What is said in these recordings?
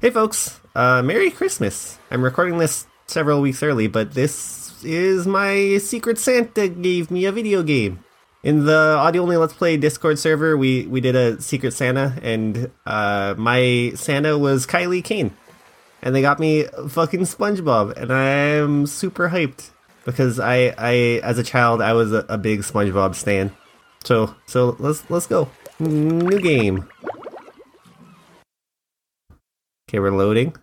Hey, folks. Uh, Merry Christmas. I'm recording this several weeks early, but this is my Secret Santa gave me a video game. In the audio only Let's Play Discord server, we, we did a Secret Santa, and uh, my Santa was Kylie Kane. And they got me fucking SpongeBob, and I'm super hyped because I, I as a child, I was a, a big SpongeBob stan. So, so let's let's go. New game. Okay, we're loading.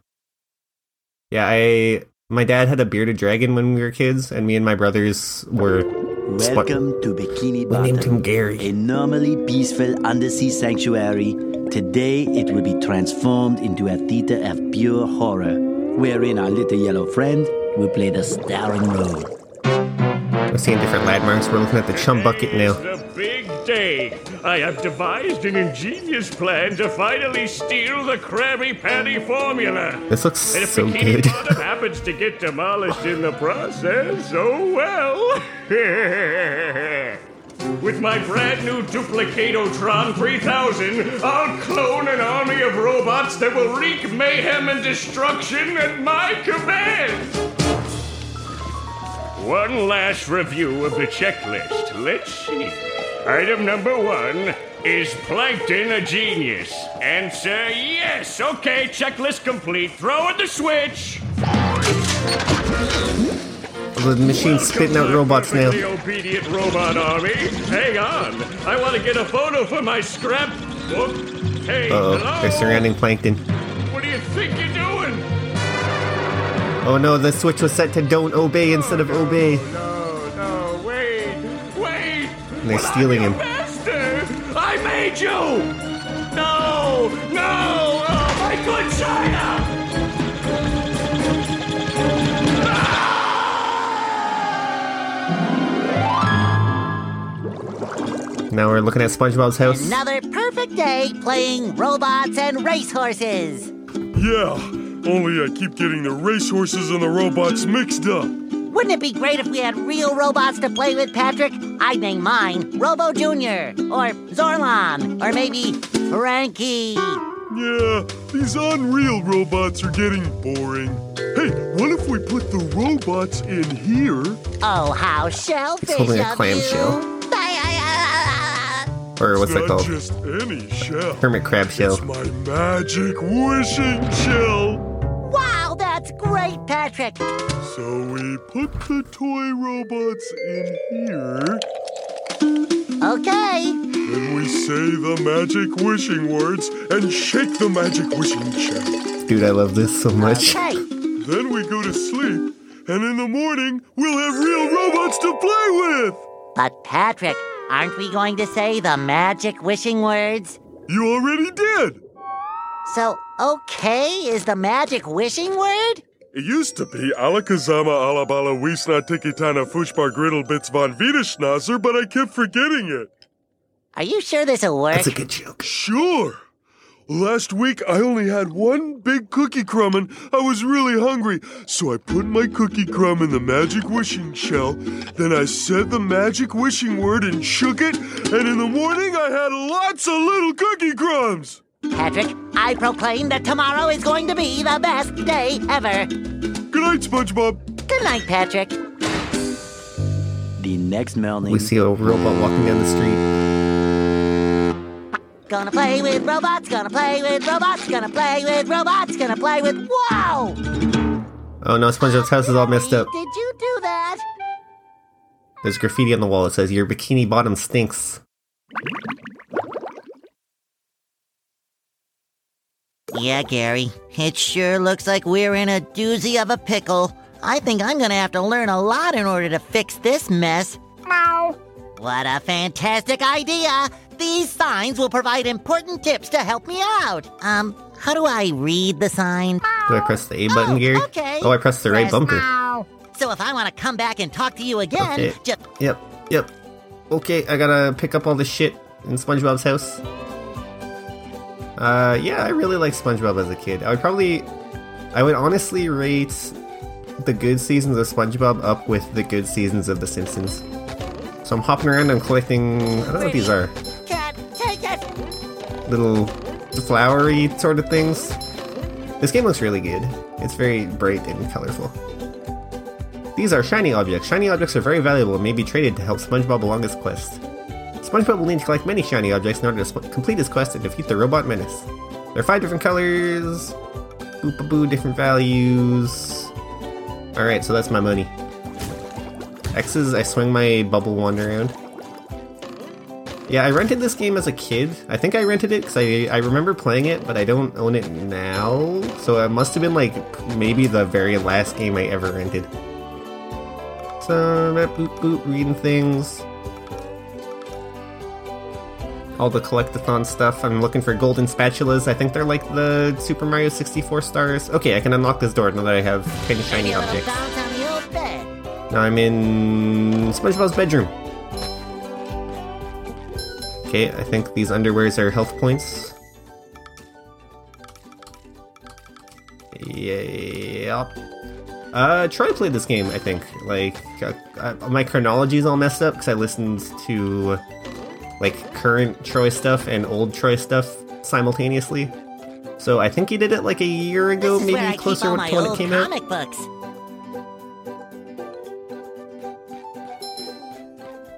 Yeah, I my dad had a bearded dragon when we were kids, and me and my brothers were. Welcome to Bikini We Bottom. named him Gary. A normally peaceful undersea sanctuary. Today it will be transformed into a theater of pure horror, wherein our little yellow friend will play the starring role. We're seeing different landmarks. We're looking at the chum bucket now. It's the big day. I have devised an ingenious plan to finally steal the Krabby Patty formula. This looks And if so Bikini good. Bottom happens to get demolished in the process, oh well. With my brand new Duplicatotron 3000, I'll clone an army of robots that will wreak mayhem and destruction at my command. One last review of the checklist. Let's see. Item number one is Plankton a genius? Answer yes. Okay, checklist complete. Throw in the switch. The machine's spitting out robots now. The obedient robot army. Hang on. I want to get a photo for my scrapbook. Hey, Uh oh, hello. they're surrounding Plankton. What do you think you're doing? Oh no, the switch was set to don't obey instead of obey. No, no. And they're Well, stealing him. your Master, I made you. No, no. Oh, my good China. Now we're looking at SpongeBob's house. Another perfect day playing robots and racehorses. Yeah, only I keep getting the racehorses and the robots mixed up. Wouldn't it be great if we had real robots to play with, Patrick? I'd name mine Robo Jr. or Zorlon or maybe Frankie. Yeah, these unreal robots are getting boring. Hey, what if we put the robots in here? Oh, how shellfish holding a of clamshell. Or what's it's that called? just any shell. Hermit crab shell. It's my magic wishing shell. Wow, that's great, Patrick. So we put the toy robots in here, Okay. then we say the magic wishing words and shake the magic wishing shell. Dude, I love this so much. Okay. Then we go to sleep, and in the morning, we'll have real robots to play with! But, Patrick, aren't we going to say the magic wishing words? You already did! So, okay is the magic wishing word? It used to be Alakazama Alabala Wiesna Tikitana Fushbar Griddle Bits von Wiederschnauzer, but I kept forgetting it. Are you sure this'll work? That's a good joke. Sure! Last week I only had one big cookie crumb and I was really hungry, so I put my cookie crumb in the magic wishing shell. Then I said the magic wishing word and shook it, and in the morning I had lots of little cookie crumbs! Patrick, I proclaim that tomorrow is going to be the best day ever. Good night, SpongeBob. Good night, Patrick. The next morning, We see a robot walking down the street. Gonna play with robots, gonna play with robots, gonna play with robots, gonna play with. Wow! Oh no, SpongeBob's house is all messed up. Did you do that? There's graffiti on the wall that says, Your bikini bottom stinks. Yeah, Gary. It sure looks like we're in a doozy of a pickle. I think I'm gonna have to learn a lot in order to fix this mess. What a fantastic idea! These signs will provide important tips to help me out. Um, how do I read the sign? Do I press the A button, Oh, Gary? okay. Oh, I pressed the right Press bumper. So if I want to come back and talk to you again, Okay. just Yep, yep. Okay, I gotta pick up all the shit in SpongeBob's house. Uh, yeah, I really like SpongeBob as a kid. I would probably, I would honestly rate the good seasons of SpongeBob up with the good seasons of The Simpsons. So I'm hopping around, I'm collecting, I don't know what these are, little flowery sort of things. This game looks really good. It's very bright and colorful. These are shiny objects. Shiny objects are very valuable and may be traded to help SpongeBob along his quest. SpongeBob will need to collect many shiny objects in order to sp- complete his quest and defeat the robot menace. There are five different colors, boop boo, different values. Alright, so that's my money. X's, I swing my bubble wand around. Yeah, I rented this game as a kid. I think I rented it because I, I remember playing it, but I don't own it now. So it must have been like maybe the very last game I ever rented. So, boop boop, reading things. All the collectathon stuff. I'm looking for golden spatulas. I think they're like the Super Mario 64 stars. Okay, I can unlock this door now that I have 10 shiny Maybe a little objects. bounce on the old bed. Now I'm in SpongeBob's bedroom. Okay, I think these underwears are health points. Yep. Uh, Troy play this game, I think. Like, uh, uh, my chronology is all messed up because I listened to, like, current Troy stuff and old Troy stuff simultaneously. So I think he did it like a year ago, This is where I maybe closer to when it came out. comic books.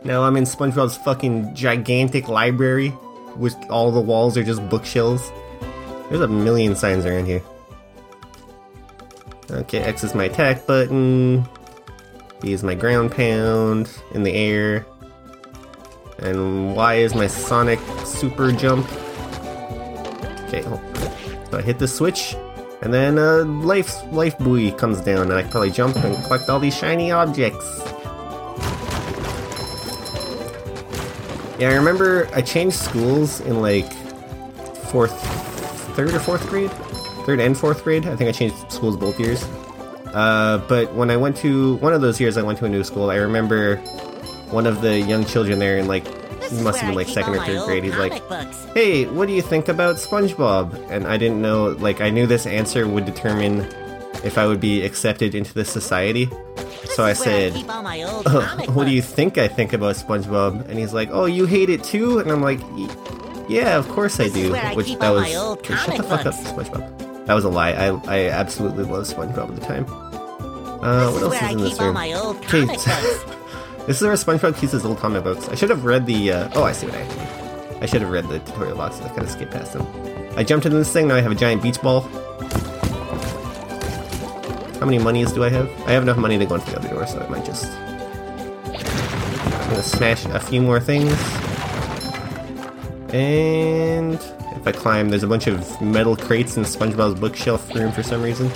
Now I'm in SpongeBob's fucking gigantic library, with all the walls are just bookshelves. There's a million signs around here. Okay, X is my attack button. B is my ground pound in the air. And why is my sonic super jump. Okay, hold so I hit the switch, and then a life life buoy comes down, and I probably jump and collect all these shiny objects. Yeah, I remember I changed schools in like fourth, third or fourth grade, third and fourth grade. I think I changed schools both years. Uh, but when I went to one of those years, I went to a new school. I remember one of the young children there in like he must have been like second or third grade. He's like, books. "Hey, what do you think about SpongeBob?" And I didn't know, like, I knew this answer would determine if I would be accepted into this society. So I This is where said, keep all my old "Oh, what do you think I think about SpongeBob? And he's like, oh, you hate it too? And I'm like, yeah, of course I This is do. I Which that was shut the fuck up, SpongeBob. That was a lie. I I absolutely love SpongeBob at the time. Uh, what is else is I in this room? Okay, books. this is where SpongeBob keeps his old comic books. I should have read the. Uh, oh, I see what I I should have read the tutorial box. I kind of skipped past them. I jumped into this thing. Now I have a giant beach ball. How many monies do I have? I have enough money to go into the other door, so I might just. I'm gonna smash a few more things. And if I climb, there's a bunch of metal crates in SpongeBob's bookshelf room for some reason.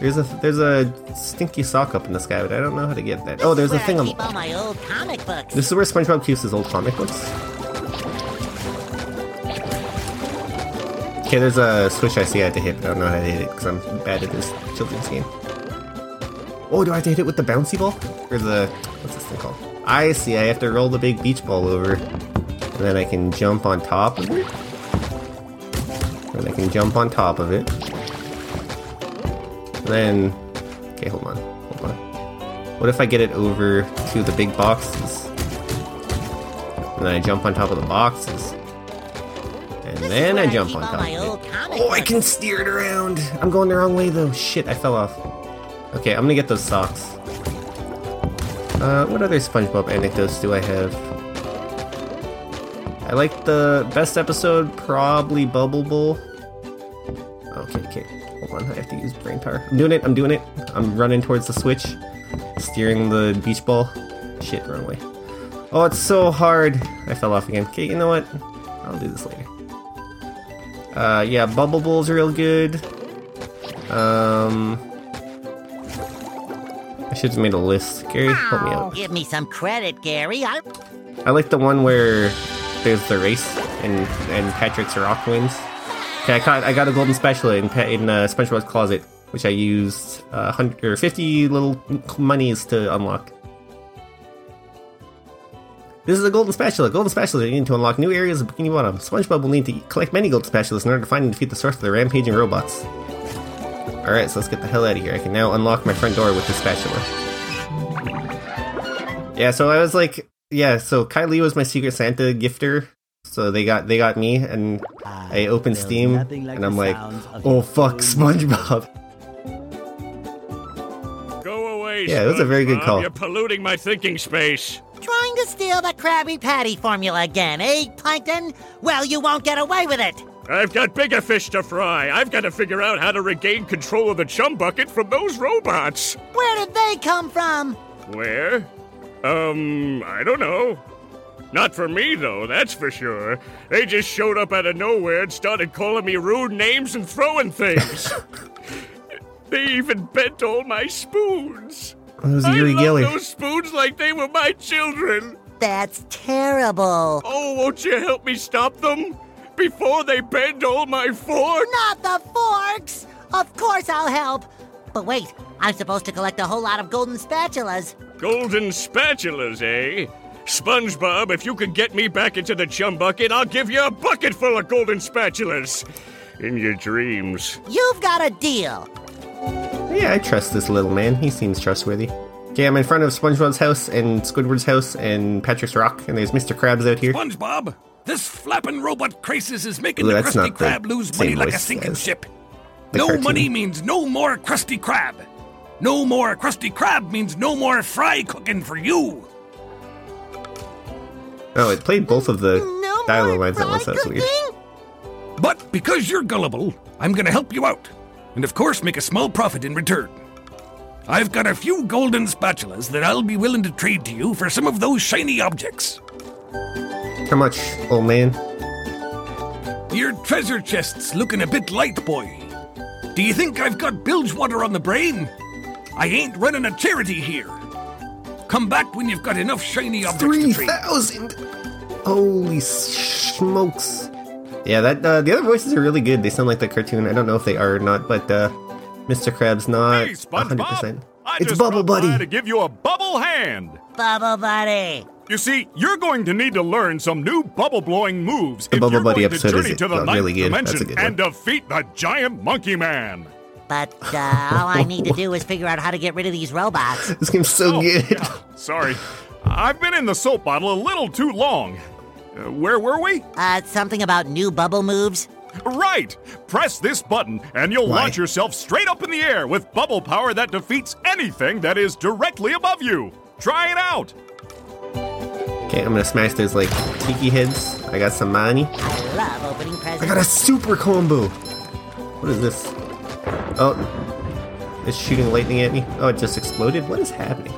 There's a there's a stinky sock up in the sky, but I don't know how to get that. Oh, there's a thing on. Keep all my old comic books. This is where SpongeBob keeps his old comic books. Okay, there's a switch I see I have to hit, but I don't know how to hit it because I'm bad at this children's game. Oh, do I have to hit it with the bouncy ball? Or the. What's this thing called? I see, I have to roll the big beach ball over. And then I can jump on top of it. And I can jump on top of it. And then. Okay, hold on. Hold on. What if I get it over to the big boxes? And then I jump on top of the boxes. And This then I jump on top of it. Oh, I can steer it around. I'm going the wrong way though. Shit, I fell off. Okay, I'm gonna get those socks. Uh, what other SpongeBob anecdotes do I have? I like the best episode, probably Bubble Bowl. Okay, okay. I have to use brain power. I'm doing it, I'm doing it. I'm running towards the switch, steering the beach ball. Shit, wrong way. Oh, it's so hard. I fell off again. Okay, you know what? I'll do this later. Uh, yeah, Bubble Bowl's real good. Um, I should have made a list. Gary, help me out. Give me some credit, Gary. I I like the one where there's the race and and Patrick's rock wins. Okay, I caught I got a golden spatula in in uh, SpongeBob's closet, which I used uh, hundred or fifty little monies to unlock. This is a golden spatula. Golden spatula you need to unlock new areas of Bikini Bottom. SpongeBob will need to collect many golden spatulas in order to find and defeat the source of the rampaging robots. Alright, so let's get the hell out of here. I can now unlock my front door with the spatula. Yeah, so I was like, yeah, so Kylie was my Secret Santa gifter So they got they got me, and I open Steam, like and I'm like, oh fuck, SpongeBob. Go away, Yeah, it was a very good SpongeBob. call. You're polluting my thinking space. Trying to steal the Krabby Patty formula again, eh, Plankton? Well, you won't get away with it. I've got bigger fish to fry. I've got to figure out how to regain control of the chum bucket from those robots. Where did they come from? Where? Um, I don't know. Not for me, though, that's for sure. They just showed up out of nowhere and started calling me rude names and throwing things. they even bent all my spoons. It was I love Gilly. those spoons like they were my children. That's terrible. Oh, won't you help me stop them? Before they bend all my forks? Not the forks! Of course I'll help. But wait, I'm supposed to collect a whole lot of golden spatulas. Golden spatulas, eh? SpongeBob, if you can get me back into the chum bucket, I'll give you a bucket full of golden spatulas. In your dreams. You've got a deal. Yeah, I trust this little man. He seems trustworthy. Okay, I'm in front of SpongeBob's house and Squidward's house and Patrick's Rock, and there's Mr. Krabs out here. SpongeBob, this flapping robot crisis is making Ooh, the that's Krusty not the Krab lose money like a sinking ship. No cartoon. money means no more Krusty Krab. No more Krusty Krab means no more fry cooking for you. Oh, it played both of the No dialogue lines at once. fry That's weird. But because you're gullible, I'm gonna help you out. And of course, make a small profit in return. I've got a few golden spatulas that I'll be willing to trade to you for some of those shiny objects. How much, old man? Your treasure chest's looking a bit light, boy. Do you think I've got bilge water on the brain? I ain't running a charity here. Come back when you've got enough shiny objects Three to trade. thousand! Holy smokes! Yeah, that uh, the other voices are really good. They sound like the cartoon. I don't know if they are or not, but uh, Mr. Krabs not Hey, SpongeBob! 100%. I It's just Bubble dropped by Buddy. to give you a bubble hand. Bubble Buddy. You see, you're going to need to learn some new bubble blowing moves The if Bubble you're Buddy going to episode is, journey to the ninth really good. That's a dimension good one. and defeat the giant monkey man. But uh, all I need to do is figure out how to get rid of these robots. This game's so Oh, good. yeah, sorry. I've been in the soap bottle a little too long. Uh, where were we? Uh, something about new bubble moves? Right! Press this button and you'll Why? launch yourself straight up in the air with bubble power that defeats anything that is directly above you. Try it out! Okay, I'm gonna smash those like tiki heads. I got some money. I love opening presents. I got a super combo. What is this? Oh, it's shooting lightning at me. Oh, it just exploded. What is happening?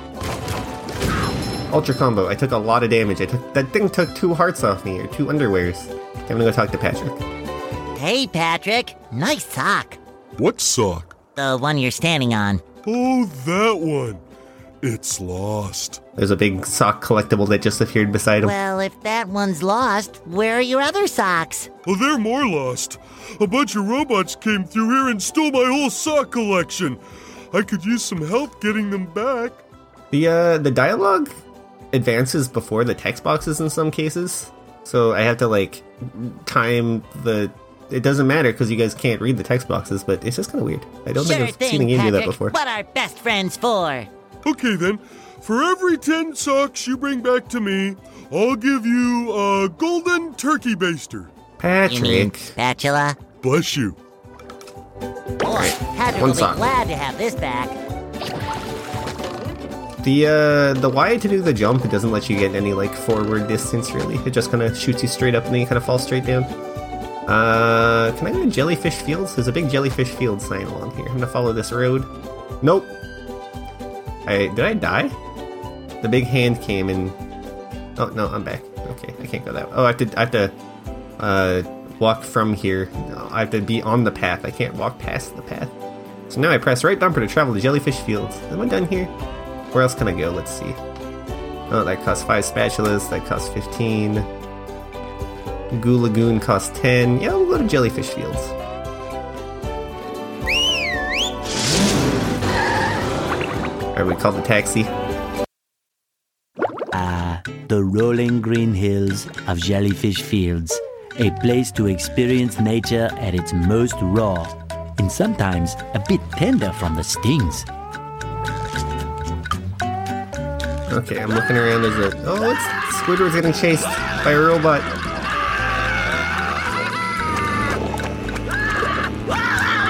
Ultra combo. I took a lot of damage. I took that thing took two hearts off me or two underwears. I'm gonna go talk to Patrick. Hey, Patrick. Nice sock. What sock? The one you're standing on. Oh, that one. It's lost. There's a big sock collectible that just appeared beside him. Well, if that one's lost, where are your other socks? Oh, they're more lost. A bunch of robots came through here and stole my whole sock collection. I could use some help getting them back. The uh the dialogue advances before the text boxes in some cases. So I have to like time the it doesn't matter because you guys can't read the text boxes, but it's just kind of weird. I don't sure think I've thing, seen any game do that before. What are best friends for? Okay, then. For every 10 socks you bring back to me, I'll give you a golden turkey baster. You mean Patrick, spatula? Bless you. Boy, Patrick one will sock. be glad to have this back. the uh the Y to do the jump it doesn't let you get any like forward distance really. It just kind of shoots you straight up and then you kind of fall straight down. Uh, can I go to Jellyfish Fields? There's a big Jellyfish Field sign along here. I'm gonna follow this road. Nope. I did I die? The big hand came and oh no, I'm back. Okay, I can't go that. Way. Oh, I have to I have to uh walk from here. No, I have to be on the path. I can't walk past the path. So now I press right bumper to travel to Jellyfish Fields. Am I done here? Where else can I go? Let's see. Oh, that costs five spatulas. That costs fifteen. Goo Lagoon costs 10. Yeah, we'll go to Jellyfish Fields. or we call the taxi. Ah, the rolling green hills of Jellyfish Fields, a place to experience nature at its most raw, and sometimes a bit tender from the stings. Okay, I'm looking around. There's a oh, it's Squidward's getting chased by a robot.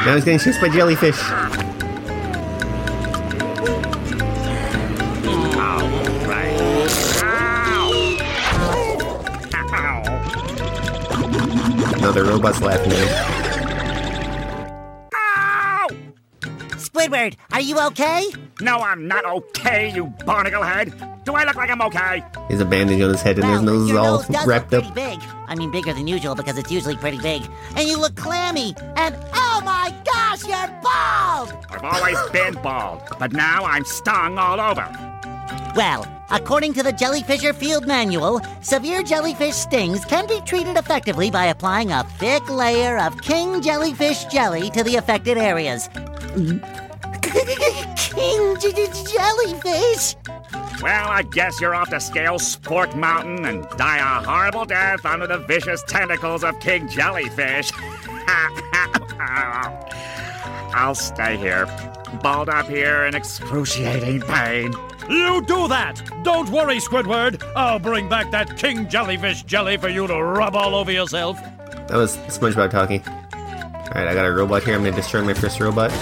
Now he's getting chased by jellyfish. Another robot's laughing at him. Squidward, are you okay? No, I'm not okay, you barnacle head. Do I look like I'm okay? He has a bandage on his head and his Well, nose is all nose wrapped up. pretty big. I mean, bigger than usual because it's usually pretty big. And you look clammy. And oh my gosh, you're bald! I've always been bald, but now I'm stung all over. Well, according to the Jellyfisher Field Manual, severe jellyfish stings can be treated effectively by applying a thick layer of king jellyfish jelly to the affected areas. king j- j- jellyfish? Well, I guess you're off to scale Spork Mountain and die a horrible death under the vicious tentacles of King Jellyfish. I'll stay here, balled up here in excruciating pain. You do that! Don't worry, Squidward. I'll bring back that king jellyfish jelly for you to rub all over yourself. That was SpongeBob talking. Alright, I got a robot here. I'm gonna destroy my first robot.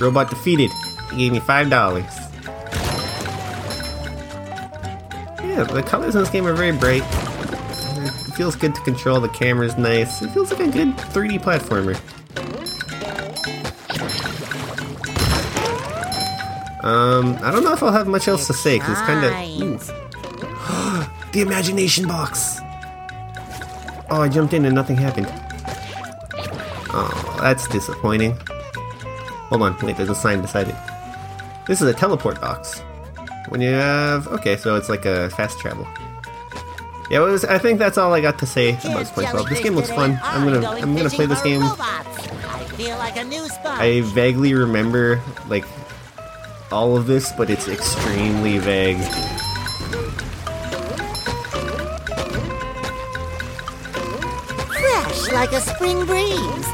Robot defeated. He gave me five dollars. Yeah, the colors in this game are very bright. It feels good to control. The camera's nice. It feels like a good 3D platformer. Um, I don't know if I'll have much else to say because it's kind of the imagination box. Oh, I jumped in and nothing happened. Oh, that's disappointing. Hold on, wait, there's a sign beside it. This is a teleport box. When you have okay, so it's like a fast travel. Yeah, it was, I think that's all I got to say about SpongeBob. This game looks fun. I'm gonna going I'm gonna play this game. I feel like a new. I vaguely remember like all of this, but it's extremely vague. Fresh like a spring breeze.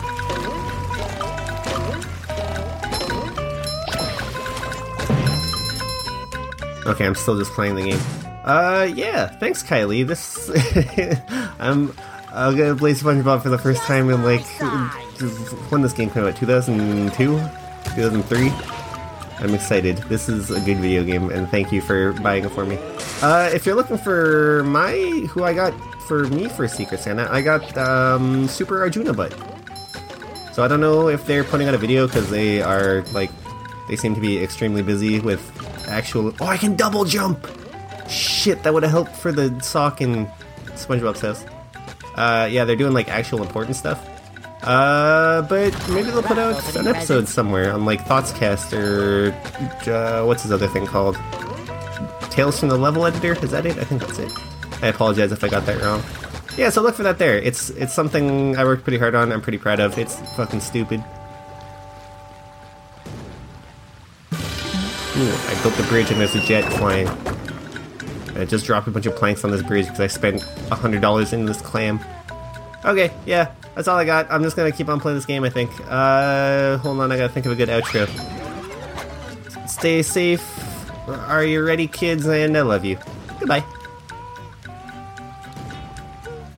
Okay, I'm still just playing the game. Uh, yeah, thanks, Kylie. This, I'm, I'm gonna play SpongeBob for the first time in like when this game came out, 2002, 2003. I'm excited. This is a good video game, and thank you for buying it for me. Uh, if you're looking for my who I got for me for Secret Santa, I got um, Super Arjuna Butt. So I don't know if they're putting out a video because they are like they seem to be extremely busy with actual. Oh, I can double jump! Shit, that would have helped for the sock in SpongeBob's house. Uh, yeah, they're doing like actual important stuff. Uh, but maybe they'll put out an episode somewhere on like Thoughtscast or uh, what's his other thing called? Tales from the Level Editor. Is that it? I think that's it. I apologize if I got that wrong. Yeah, so look for that there. It's it's something I worked pretty hard on. I'm pretty proud of. It's fucking stupid. Ooh, I built the bridge and there's a jet flying. I just dropped a bunch of planks on this bridge because I spent $100 in this clam. Okay, yeah, that's all I got. I'm just gonna keep on playing this game, I think. Uh, hold on, I gotta think of a good outro. Stay safe. Are you ready, kids? And I love you. Goodbye.